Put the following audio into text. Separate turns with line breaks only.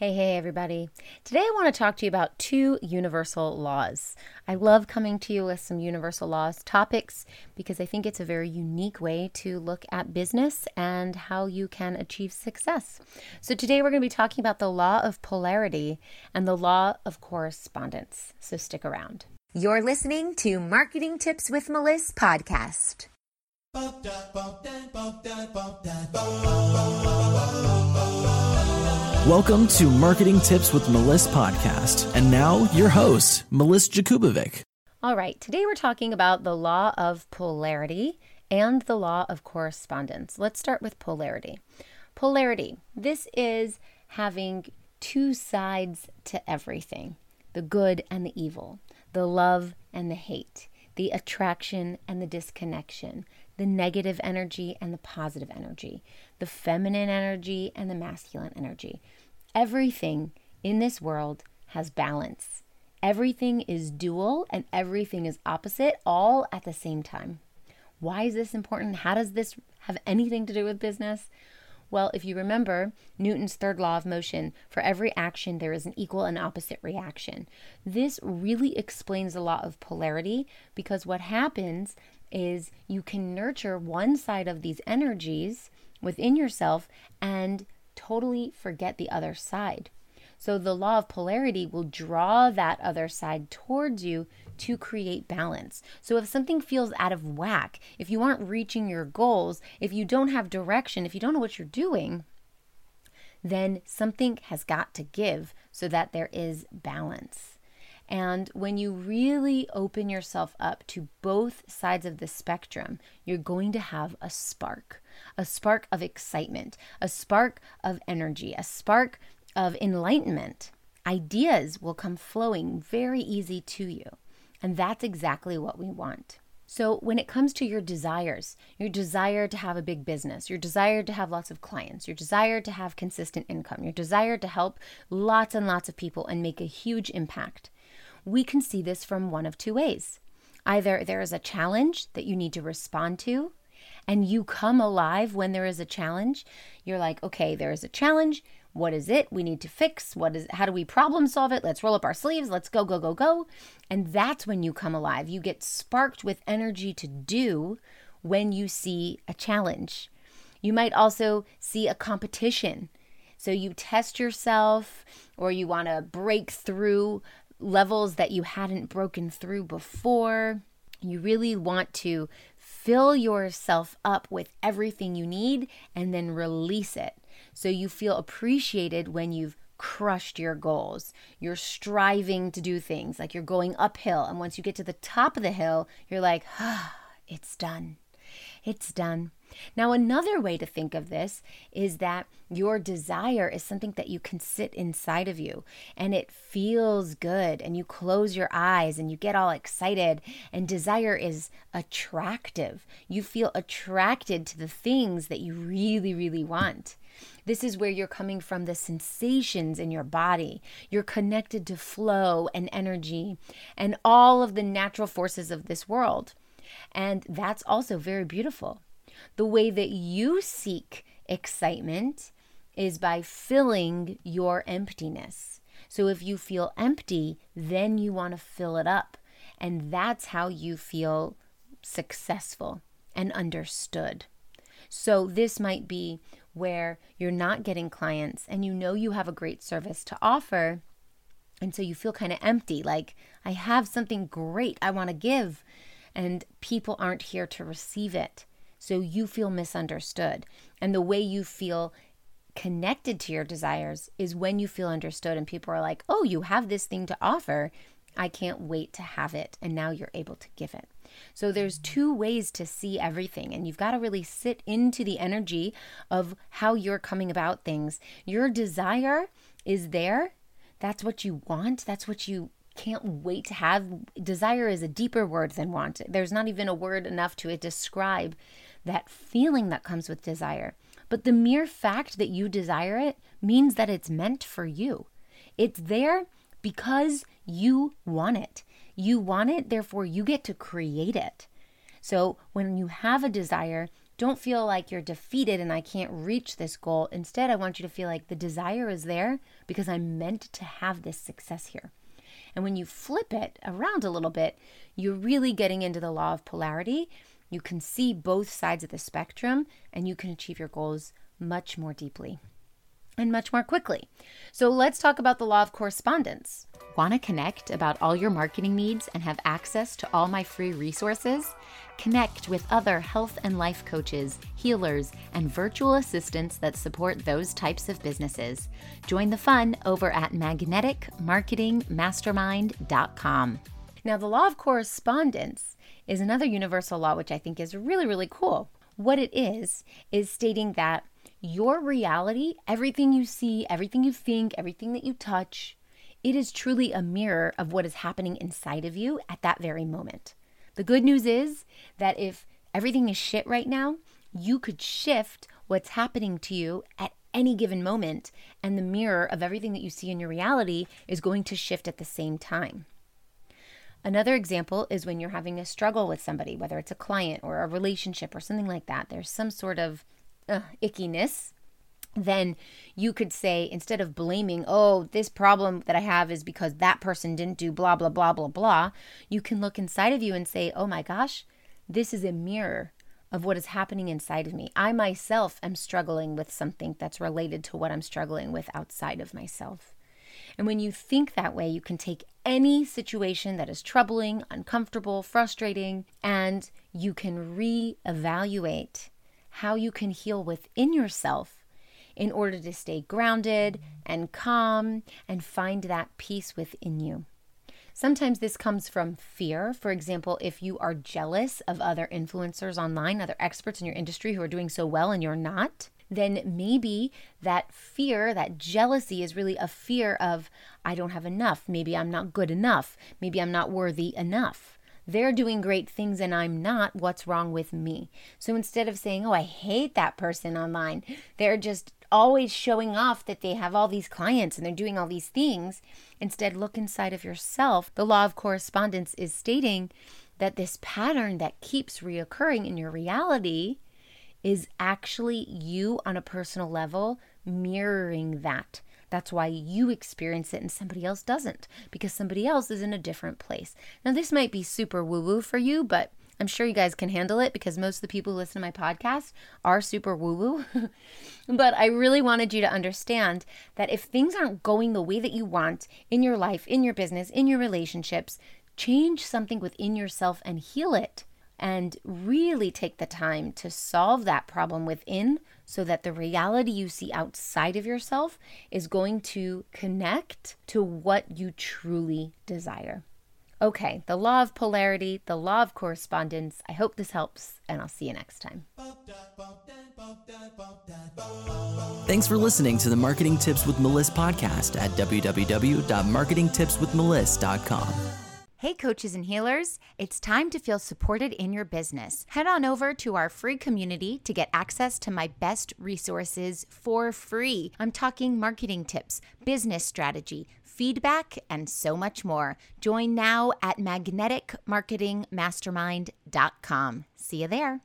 Hey, hey, everybody. Today I want to talk to you about two universal laws. I love coming to you with some universal laws topics because I think it's a very unique way to look at business and how you can achieve success. So, today we're going to be talking about the law of polarity and the law of correspondence. So, stick around.
You're listening to Marketing Tips with Melissa podcast.
Welcome to Marketing Tips with Melissa podcast. And now, your host, Melissa Jakubovic.
All right, today we're talking about the law of polarity and the law of correspondence. Let's start with polarity. Polarity this is having two sides to everything the good and the evil, the love and the hate, the attraction and the disconnection, the negative energy and the positive energy, the feminine energy and the masculine energy. Everything in this world has balance. Everything is dual and everything is opposite all at the same time. Why is this important? How does this have anything to do with business? Well, if you remember Newton's third law of motion, for every action there is an equal and opposite reaction. This really explains the law of polarity because what happens is you can nurture one side of these energies within yourself and totally forget the other side. So the law of polarity will draw that other side towards you to create balance. So if something feels out of whack, if you aren't reaching your goals, if you don't have direction, if you don't know what you're doing, then something has got to give so that there is balance. And when you really open yourself up to both sides of the spectrum, you're going to have a spark, a spark of excitement, a spark of energy, a spark of enlightenment. Ideas will come flowing very easy to you. And that's exactly what we want. So, when it comes to your desires, your desire to have a big business, your desire to have lots of clients, your desire to have consistent income, your desire to help lots and lots of people and make a huge impact, we can see this from one of two ways. Either there is a challenge that you need to respond to, and you come alive when there is a challenge. You're like, okay, there is a challenge. What is it? We need to fix. What is how do we problem solve it? Let's roll up our sleeves. Let's go, go, go, go. And that's when you come alive. You get sparked with energy to do when you see a challenge. You might also see a competition. So you test yourself or you want to break through levels that you hadn't broken through before. You really want to fill yourself up with everything you need and then release it. So you feel appreciated when you've crushed your goals. You're striving to do things like you're going uphill. And once you get to the top of the hill, you're like, ah, it's done. It's done. Now, another way to think of this is that your desire is something that you can sit inside of you and it feels good, and you close your eyes and you get all excited. And desire is attractive. You feel attracted to the things that you really, really want. This is where you're coming from the sensations in your body. You're connected to flow and energy and all of the natural forces of this world. And that's also very beautiful. The way that you seek excitement is by filling your emptiness. So if you feel empty, then you want to fill it up. And that's how you feel successful and understood. So this might be where you're not getting clients and you know you have a great service to offer. And so you feel kind of empty, like, I have something great I want to give, and people aren't here to receive it. So you feel misunderstood. And the way you feel connected to your desires is when you feel understood and people are like, oh, you have this thing to offer. I can't wait to have it. And now you're able to give it. So there's two ways to see everything. And you've got to really sit into the energy of how you're coming about things. Your desire is there. That's what you want. That's what you can't wait to have. Desire is a deeper word than want. There's not even a word enough to describe that feeling that comes with desire. But the mere fact that you desire it means that it's meant for you. It's there because you want it. You want it, therefore, you get to create it. So when you have a desire, Don't feel like you're defeated and I can't reach this goal. Instead, I want you to feel like the desire is there because I'm meant to have this success here. And when you flip it around a little bit, you're really getting into the law of polarity. You can see both sides of the spectrum and you can achieve your goals much more deeply and much more quickly. So let's talk about the law of correspondence. Want to connect about all your marketing needs and have access to all my free resources? Connect with other health and life coaches, healers, and virtual assistants that support those types of businesses. Join the fun over at magneticmarketingmastermind.com. Now, the law of correspondence is another universal law which I think is really, really cool. What it is, is stating that your reality, everything you see, everything you think, everything that you touch, it is truly a mirror of what is happening inside of you at that very moment. The good news is that if everything is shit right now, you could shift what's happening to you at any given moment, and the mirror of everything that you see in your reality is going to shift at the same time. Another example is when you're having a struggle with somebody, whether it's a client or a relationship or something like that. There's some sort of uh, ickiness then you could say instead of blaming, oh, this problem that I have is because that person didn't do blah, blah, blah, blah, blah, you can look inside of you and say, oh my gosh, this is a mirror of what is happening inside of me. I myself am struggling with something that's related to what I'm struggling with outside of myself. And when you think that way, you can take any situation that is troubling, uncomfortable, frustrating, and you can re-evaluate how you can heal within yourself in order to stay grounded and calm and find that peace within you. Sometimes this comes from fear. For example, if you are jealous of other influencers online, other experts in your industry who are doing so well and you're not, then maybe that fear, that jealousy is really a fear of, I don't have enough. Maybe I'm not good enough. Maybe I'm not worthy enough. They're doing great things and I'm not. What's wrong with me? So instead of saying, Oh, I hate that person online, they're just always showing off that they have all these clients and they're doing all these things. Instead, look inside of yourself. The law of correspondence is stating that this pattern that keeps reoccurring in your reality is actually you on a personal level mirroring that. That's why you experience it and somebody else doesn't, because somebody else is in a different place. Now, this might be super woo woo for you, but I'm sure you guys can handle it because most of the people who listen to my podcast are super woo woo. but I really wanted you to understand that if things aren't going the way that you want in your life, in your business, in your relationships, change something within yourself and heal it. And really take the time to solve that problem within so that the reality you see outside of yourself is going to connect to what you truly desire. Okay, the law of polarity, the law of correspondence. I hope this helps, and I'll see you next time.
Thanks for listening to the Marketing Tips with Melissa podcast at www.marketingtipswithmelissa.com.
Hey, coaches and healers, it's time to feel supported in your business. Head on over to our free community to get access to my best resources for free. I'm talking marketing tips, business strategy, feedback, and so much more. Join now at magneticmarketingmastermind.com. See you there.